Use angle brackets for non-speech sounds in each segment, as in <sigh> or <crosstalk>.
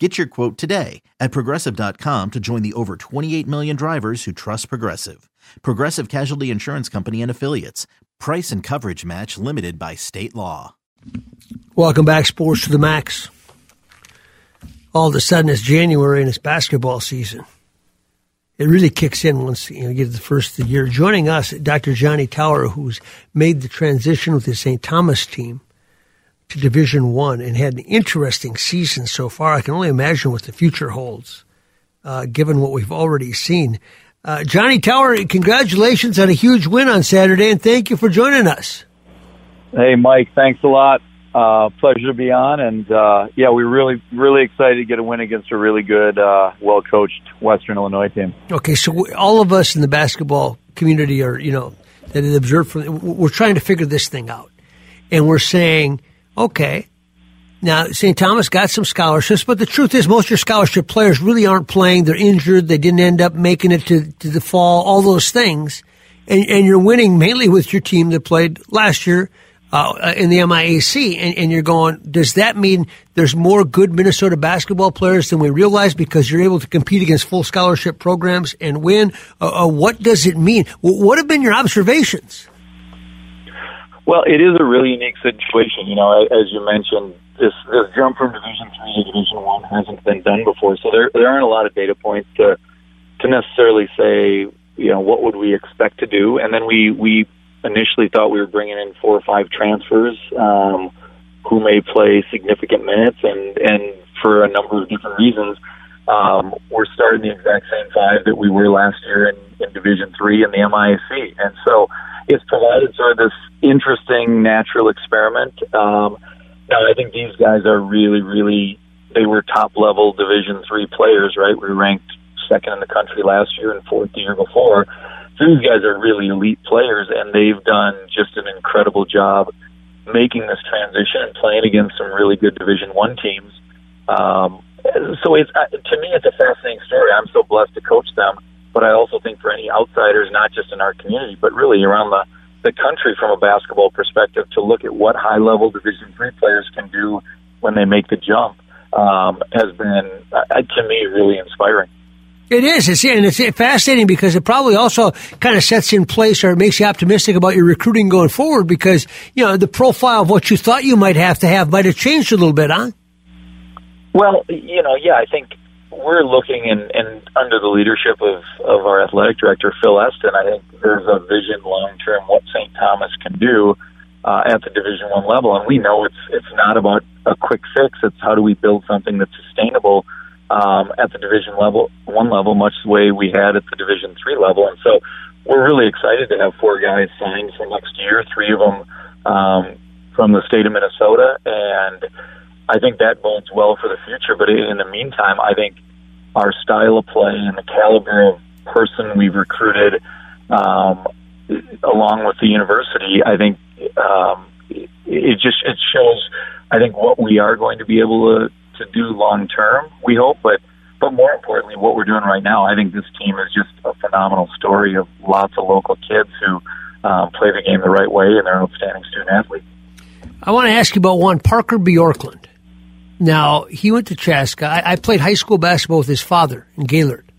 Get your quote today at progressive.com to join the over 28 million drivers who trust Progressive. Progressive Casualty Insurance Company and Affiliates. Price and coverage match limited by state law. Welcome back, Sports to the Max. All of a sudden, it's January and it's basketball season. It really kicks in once you, know, you get to the first of the year. Joining us, Dr. Johnny Tauer, who's made the transition with the St. Thomas team to Division One and had an interesting season so far. I can only imagine what the future holds, uh, given what we've already seen. Uh, Johnny Tauer, congratulations on a huge win on Saturday, and thank you for joining us. Hey, Mike, thanks a lot. Uh, pleasure to be on, and uh, yeah, we're really, really excited to get a win against a really good, uh, well-coached Western Illinois team. Okay, so all of us in the basketball community are, you know, that observed from, we're trying to figure this thing out, and we're saying, okay, now St. Thomas got some scholarships, but the truth is, most of your scholarship players really aren't playing. They're injured. They didn't end up making it to, to the fall. All those things, and, and you're winning mainly with your team that played last year uh, in the MIAC, and, and, you're going, does that mean there's more good Minnesota basketball players than we realize because you're able to compete against full scholarship programs and win? Uh, uh, what does it mean? What have been your observations? Well, it is a really unique situation. You know, as you mentioned, this this jump from Division Three to Division One hasn't been done before, so there there aren't a lot of data points to to necessarily say, you know, what would we expect to do, and then we we initially thought we were bringing in four or five transfers um, who may play significant minutes, and and for a number of different reasons, um, we're starting the exact same five that we were last year in, in Division Three in the MIAC, and so it's provided sort of this interesting natural experiment. Um, now, I think these guys are really, really they were top level Division Three players, right? We ranked second in the country last year and fourth the year before So these guys are really elite players, and they've done just an incredible job making this transition and playing against some really good Division One teams. Um, so it's uh, to me, it's a fascinating story. I'm so blessed to coach them, but I also think for any outsiders, not just in our community, but really around the the country from a basketball perspective, to look at what high level Division Three players can do when they make the jump um, has been, uh, to me, really inspiring. It is. It's, and it's fascinating because it probably also kind of sets in place or makes you optimistic about your recruiting going forward because, you know, the profile of what you thought you might have to have might have changed a little bit, huh? Well, you know, yeah, I think we're looking and, under the leadership of, of our athletic director, Phil Esten, I think there's a vision long term what St. Thomas can do uh, at the Division One level. And we know it's, it's not about a quick fix. It's how do we build something that's sustainable – um, at the Division level, one level, much the way we had at the Division three level. And so we're really excited to have four guys signed for next year. Three of them um, from the state of Minnesota, and I think that bodes well for the future. But in the meantime, I think our style of play and the caliber of person we've recruited, um, along with the university, I think um, it just it shows. I think what we are going to be able to to do long term. We hope, but but more importantly, what we're doing right now, I think this team is just a phenomenal story of lots of local kids who um, play the game the right way, and they're outstanding student athletes. I want to ask you about one Parker Bjorklund. Now he went to Chaska. I, I played high school basketball with his father in Gaylord,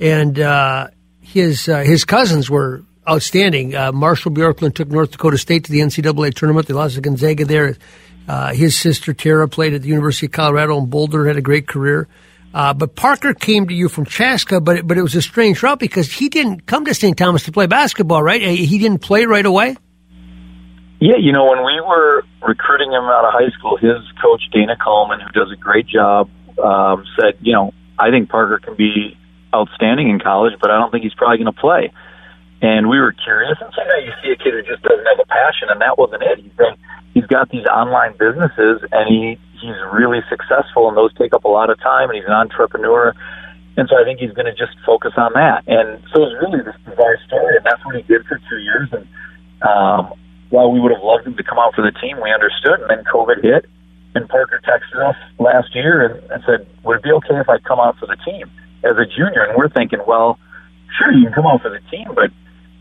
and uh, his uh, his cousins were outstanding. Uh, Marshall Bjorklund took North Dakota State to the NCAA tournament. They lost to Gonzaga there. Uh, his sister Tara played at the University of Colorado in Boulder, had a great career. Uh, but Parker came to you from Chaska, but it, but it was a strange route because he didn't come to St. Thomas to play basketball, right? He didn't play right away. Yeah, you know, when we were recruiting him out of high school, his coach Dana Coleman, who does a great job, um, said, you know, I think Parker can be outstanding in college, but I don't think he's probably going to play. And we were curious, and sometimes you see a kid who just doesn't have a passion, and that wasn't it. He's been, he's got these online businesses, and he he's really successful, and those take up a lot of time, and he's an entrepreneur. And so I think he's going to just focus on that. And so it was really this bizarre story, and that's what he did for two years. And um, while we would have loved him to come out for the team, we understood. And then COVID hit, and Parker texted us last year and, and said, "Would it be okay if I come out for the team as a junior?" And we're thinking, well, sure, you can come out for the team, but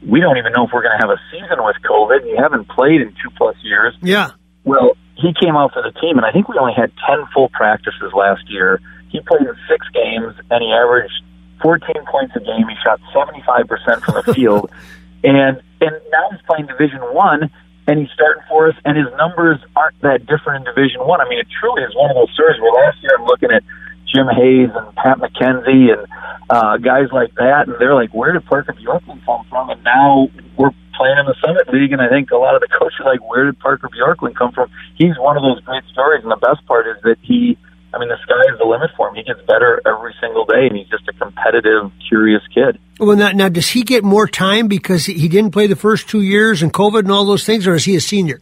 we don't even know if we're going to have a season with COVID. And you haven't played in two plus years. Yeah. Well, he came out for the team, and I think we only had ten full practices last year. He played in six games, and he averaged 14 points a game. He shot 75 percent from the field, <laughs> and and now he's playing Division One and he's starting for us, and his numbers aren't that different in Division One. I. I mean, it truly is one of those stories where last year I'm looking at Jim Hayes and Pat McKenzie and uh, guys like that, and they're like, "Where did Parker Bjorklund come from?" And now we're playing in the Summit League, and I think a lot of the coaches are like, "Where did Parker Bjorklund come from?" He's one of those great stories, and the best part is that he I mean, the sky is the limit for him. He gets better every single day, and he's just a competitive, curious kid. Well, now, now does he get more time because he didn't play the first two years and COVID and all those things, or is he a senior?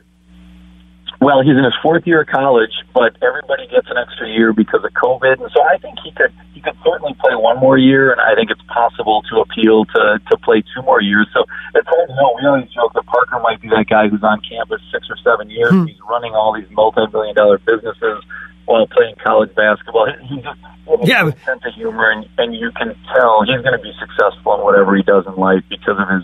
Well, he's in his fourth year of college, but everybody gets an extra year because of COVID, and so I think he could he could certainly play one more year, and I think it's possible to appeal to to play two more years. So it's hard to know. We always joke that Parker might be that guy who's on campus six or seven years. Hmm. He's running all these multi-million dollar businesses while playing college basketball. He just yeah. sense of humor, and, and you can tell he's going to be successful in whatever he does in life because of his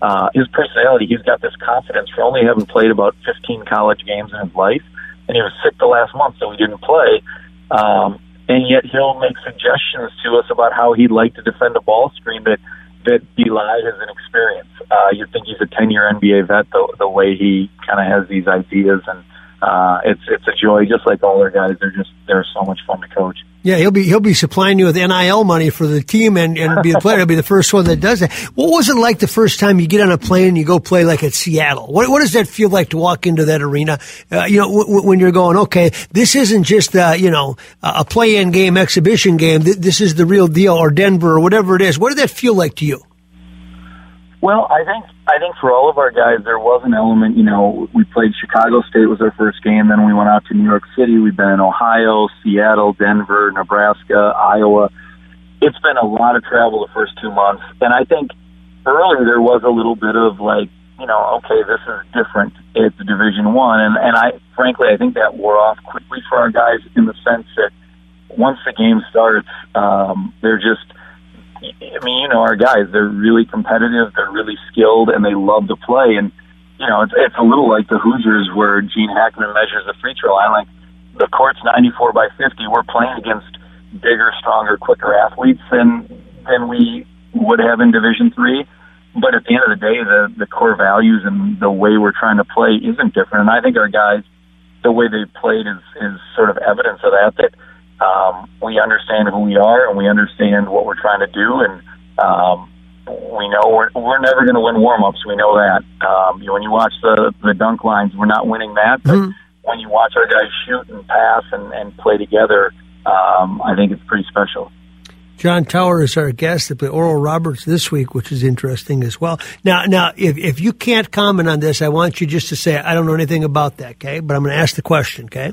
uh, his personality. He's got this confidence for only having played about 15 college games in his life, and he was sick the last month, so he didn't play. Um, and yet he'll make suggestions to us about how he'd like to defend a ball screen that that belie his inexperience. Uh, you think he's a 10-year NBA vet the, the way he kind of has these ideas and uh, it's it's a joy. Just like all our guys, they're just they're so much fun to coach. Yeah, he'll be he'll be supplying you with NIL money for the team and, and be the player. He'll be the first one that does that. What was it like the first time you get on a plane and you go play like at Seattle? What what does that feel like to walk into that arena? Uh, you know, w- when you're going, okay, this isn't just uh, you know a play-in game, exhibition game. This is the real deal, or Denver, or whatever it is. What did that feel like to you? Well, I think I think for all of our guys, there was an element. You know, we played Chicago State was our first game. Then we went out to New York City. We've been in Ohio, Seattle, Denver, Nebraska, Iowa. It's been a lot of travel the first two months, and I think earlier there was a little bit of like, you know, okay, this is different. It's Division One, and and I frankly I think that wore off quickly for our guys in the sense that once the game starts, um, they're just I mean, you know, our guys, they're really competitive, they're really skilled, and they love to play. And, you know, it's, it's a little like the Hoosiers where Gene Hackman measures the free throw line. Like, the court's 94 by 50. We're playing against bigger, stronger, quicker athletes than, than we would have in Division three. But at the end of the day, the, the core values and the way we're trying to play isn't different. And I think our guys, the way they played is, is sort of evidence of that, that um, we understand who we are and we understand what we're trying to do, and um, we know we're, we're never going to win warm-ups. We know that. Um, you know, when you watch the the dunk lines, we're not winning that. But mm-hmm. when you watch our guys shoot and pass and, and play together, um, I think it's pretty special. John Tauer is our guest at the Oral Roberts this week, which is interesting as well. Now, now, if, if you can't comment on this, I want you just to say, I don't know anything about that, okay? But I'm going to ask the question, okay?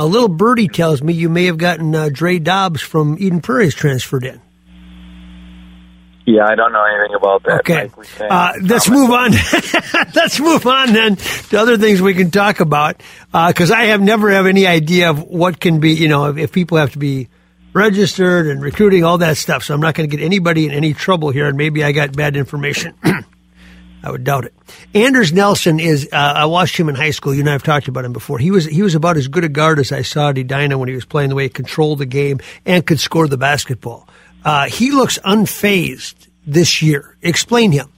A little birdie tells me you may have gotten uh, Dre Dobbs from Eden Prairie's transferred in. Yeah, I don't know anything about that. Okay, uh, let's move on. <laughs> let's move on then to other things we can talk about because uh, I have never have any idea of what can be. You know, if, if people have to be registered and recruiting all that stuff. So I'm not going to get anybody in any trouble here, and maybe I got bad information. <clears throat> I would doubt it. Anders Nelson is. Uh, I watched him in high school. You and I have talked about him before. He was he was about as good a guard as I saw at Edina when he was playing the way he controlled the game and could score the basketball. Uh, he looks unfazed this year. Explain him.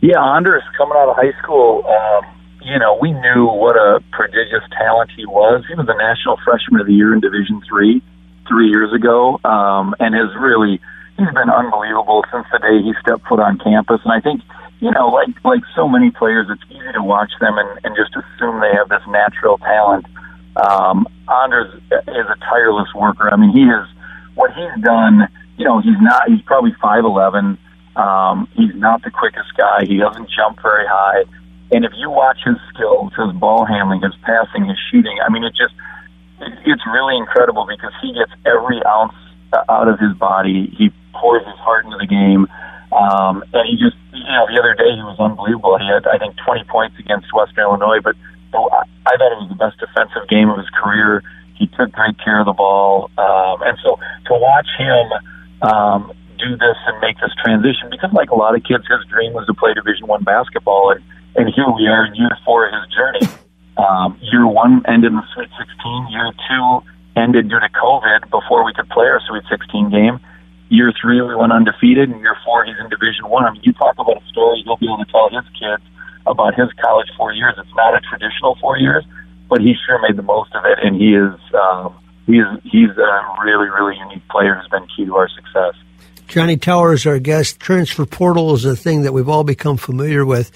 Yeah, Anders coming out of high school. Um, you know, we knew what a prodigious talent he was. He was the National Freshman of the Year in Division Three three years ago, um, and has really he's been unbelievable since the day he stepped foot on campus. And I think, you know, like like so many players, it's easy to watch them and, and just assume they have this natural talent. Um, Anders is a tireless worker. I mean, he is what he's done. You know, he's not. He's probably five eleven. Um, he's not the quickest guy. He doesn't jump very high. And if you watch his skills, his ball handling, his passing, his shooting, I mean, it just it, it's really incredible because he gets every ounce out of his body. He pours his heart into the game. Um, and he just, you know, the other day he was unbelievable. He had, I think, 20 points against Western Illinois, but I, I thought it was the best defensive game of his career. He took great care of the ball. Um, and so to watch him um, do this and make this transition, because like a lot of kids, his dream was to play Division One basketball. And, and here we are in year four of his journey. Um, year one ended in the Sweet 16. Year two ended due to COVID before we could play our Sweet 16 game. Year three, we went undefeated, and year four, he's in Division One. I. Mean, you talk about a story he'll be able to tell his kids about his college four years. It's not a traditional four years, but he sure made the most of it, and he is um, he's he's a really really unique player who's been key to our success. Johnny Tauer's, our guest. Transfer portal is a thing that we've all become familiar with.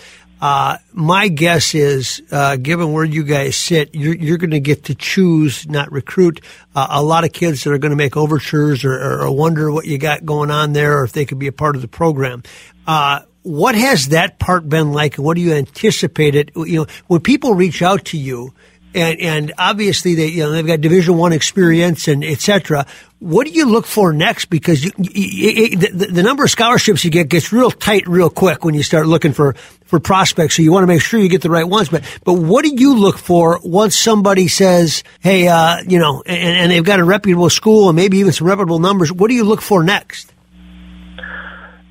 Uh, my guess is, uh, given where you guys sit, you're, you're going to get to choose, not recruit, uh, a lot of kids that are going to make overtures or, or, or, wonder what you got going on there or if they could be a part of the program. Uh, what has that part been like, what do you anticipate it? You know, when people reach out to you, and and obviously they you know they've got Division One experience and etc. What do you look for next? Because you, you, the, the number of scholarships you get gets real tight real quick when you start looking for for prospects. So you want to make sure you get the right ones. But but what do you look for once somebody says, hey, uh, you know, and, and they've got a reputable school and maybe even some reputable numbers? What do you look for next?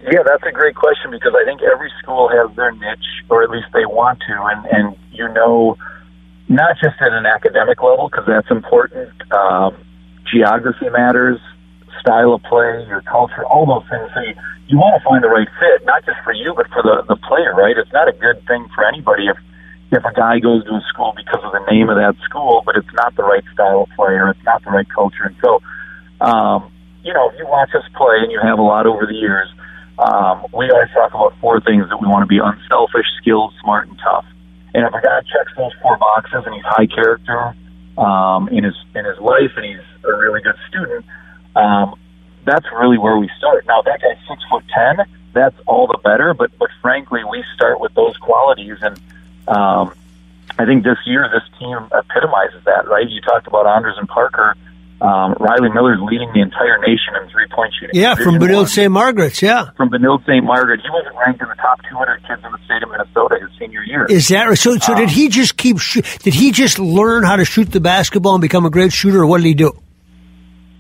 Yeah, that's a great question because I think every school has their niche, or at least they want to, and and you know not just at an academic level, because that's important. Um, geography matters, style of play, your culture, all those things. So you, you want to find the right fit, not just for you, but for the, the player, right? It's not a good thing for anybody if, if a guy goes to a school because of the name of that school, but it's not the right style of player, it's not the right culture. And so, um, you know, if you watch us play, and you have a lot over the years, um, we always talk about four things that we want to be unselfish, skilled, smart, and tough. And if a guy checks those four boxes and he's high character um, in his in his life and he's a really good student, um, that's really where we start. Now that guy's six foot ten, that's all the better. But but frankly, we start with those qualities, and um, I think this year this team epitomizes that. Right? You talked about Anders and Parker. Um, Riley Miller's leading the entire nation in three point shooting. Yeah, from Benilde St. Margaret's. Yeah, from Benilde St. Margaret. He wasn't ranked in the top 200 kids in the state of Minnesota his senior year. Is that right? So, so um, did he just keep? Sh- did he just learn how to shoot the basketball and become a great shooter, or what did he do?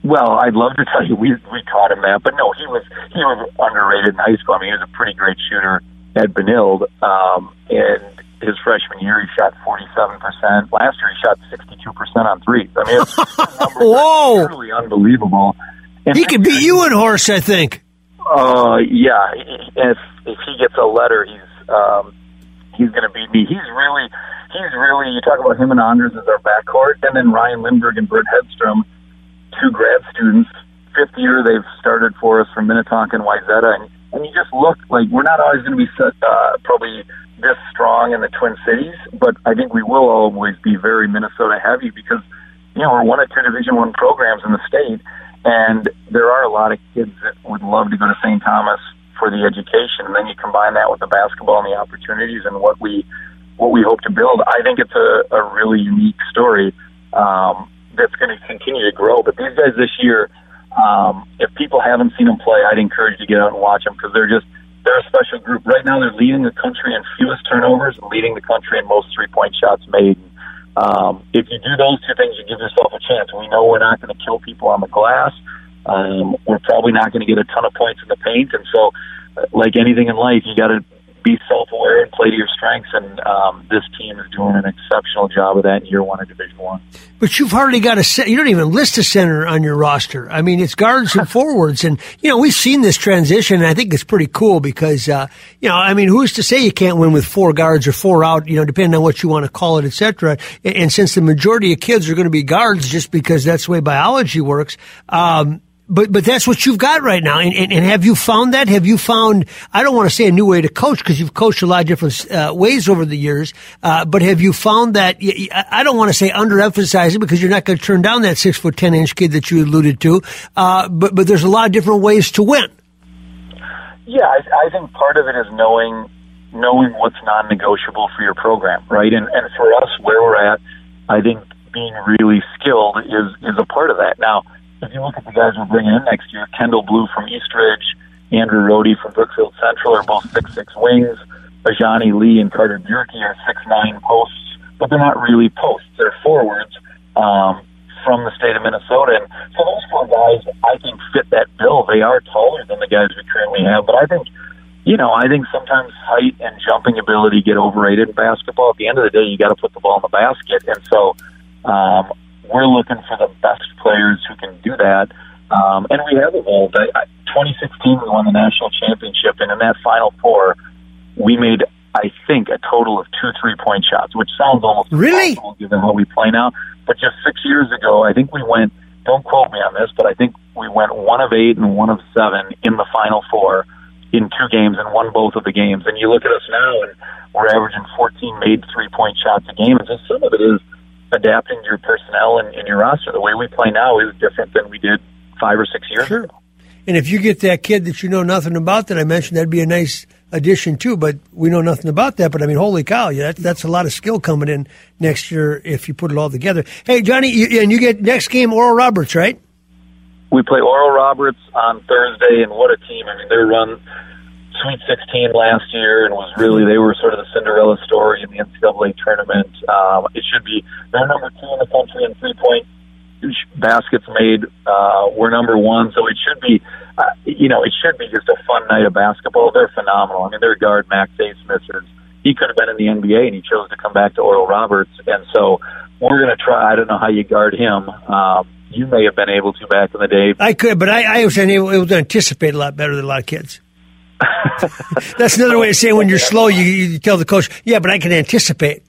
Well, I'd love to tell you we we taught him that, but no, he was he was underrated in high school. I mean, he was a pretty great shooter at Benilde, um, and his freshman year, he shot 47%. Last year, he shot 62% on threes. I mean, <laughs> Whoa! truly unbelievable. And he could beat you in horse, I think. Uh, yeah. If if he gets a letter, he's um, he's going to beat me. He's really, he's really. You talk about him and Anders as our backcourt, and then Ryan Lindberg and Bert Hedstrom, two grad students. Fifth year, they've started for us from Minnetonka and Wayzata, and and you just look like we're not always going to be set, uh, probably this strong in the Twin Cities, but I think we will always be very Minnesota heavy because you know we're one of two Division One programs in the state, and there are a lot of kids that would love to go to St. Thomas for the education, and then you combine that with the basketball and the opportunities and what we what we hope to build. I think it's a, a really unique story um, that's going to continue to grow. But these guys this year, um, if people haven't seen them play, I'd encourage you to get out and watch them because they're just they're a special group. Right now, they're leading the country in fewest turnovers and leading the country in most three point shots made. Um, if you do those two things, you give yourself a chance. We know we're not going to kill people on the glass. Um, we're probably not going to get a ton of points in the paint, and so, uh, like anything in life, you got to be self-aware and play to your strengths. And um, this team is doing an exceptional job of that in year one of Division One. But you've hardly got a. You don't even list a center on your roster. I mean, it's guards and <laughs> forwards, and you know we've seen this transition. and I think it's pretty cool because uh, you know, I mean, who's to say you can't win with four guards or four out? You know, depending on what you want to call it, etc. And, and since the majority of kids are going to be guards, just because that's the way biology works. Um, but but that's what you've got right now. And, and, and, have you found that? Have you found? I don't want to say a new way to coach because you've coached a lot of different uh, ways over the years. Uh, but have you found that? I don't want to say underemphasize it because you're not going to turn down that six foot ten inch kid that you alluded to. Uh, but but there's a lot of different ways to win. Yeah, I, I think part of it is knowing knowing what's non-negotiable for your program, right? And and for us, where we're at, I think being really skilled is is a part of that. Now if you look at the guys we're bringing in next year, Kendall Blue from Eastridge, Andrew Rohde from Brookfield Central are both six six wings. Ajani Lee and Carter Bjorky are six nine posts, but they're not really posts. They're forwards um, from the state of Minnesota. And so those four guys, I think, fit that bill. They are taller than the guys we currently have, but I think, you know, I think sometimes height and jumping ability get overrated in basketball. At the end of the day, you got to put the ball in the basket, and so um, we're looking for the best players who can do that. Um, and we have evolved. I, I, 2016, we won the national championship, and in that Final Four, we made, I think, a total of two three-point shots, which sounds almost really given how we play now. But just six years ago, I think we went. Don't quote me on this, but I think we went one of eight and one of seven in the Final Four in two games and won both of the games. And you look at us now, and we're averaging 14 made three-point shots a game. And just some of it is adapting your personnel and, and your roster. The way we play now is different than we did five or six years sure. ago. And if you get that kid that you know nothing about that I mentioned, that'd be a nice addition too. But we know nothing about that. But I mean, holy cow, yeah, that, that's a lot of skill coming in next year if you put it all together. Hey, Johnny, you, and you get next game Oral Roberts, right? We play Oral Roberts on Thursday, and what a team! I mean, they run Sweet 16 last year and was really they were sort of the Cinderella story in the NCAA tournament. Um, it should be they're number two in the country in three point baskets made. Uh, we're number one, so it should be uh, you know it should be just a fun night of basketball. They're phenomenal. I mean, their guard Max Abmas is he could have been in the NBA and he chose to come back to Oral Roberts, and so we're going to try. I don't know how you guard him. Um, you may have been able to back in the day. I could, but I, I was able, able to anticipate a lot better than a lot of kids. That's another way of saying when you're slow, you, you tell the coach, yeah, but I can anticipate.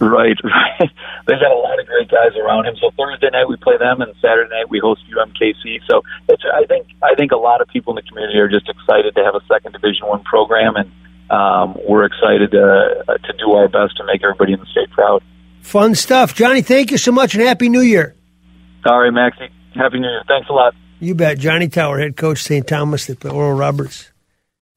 right, <laughs> right. They've got a lot of great guys around him. So Thursday night we play them, and Saturday night we host UMKC. So it's, I think I think a lot of people in the community are just excited to have a second Division One program, and um, we're excited to uh, to do our best to make everybody in the state proud. Fun stuff, Johnny. Thank you so much, and happy New Year. All right, Maxie. Happy New Year. Thanks a lot. You bet. Johnny Tauer, head coach, St. Thomas, the Oral Roberts.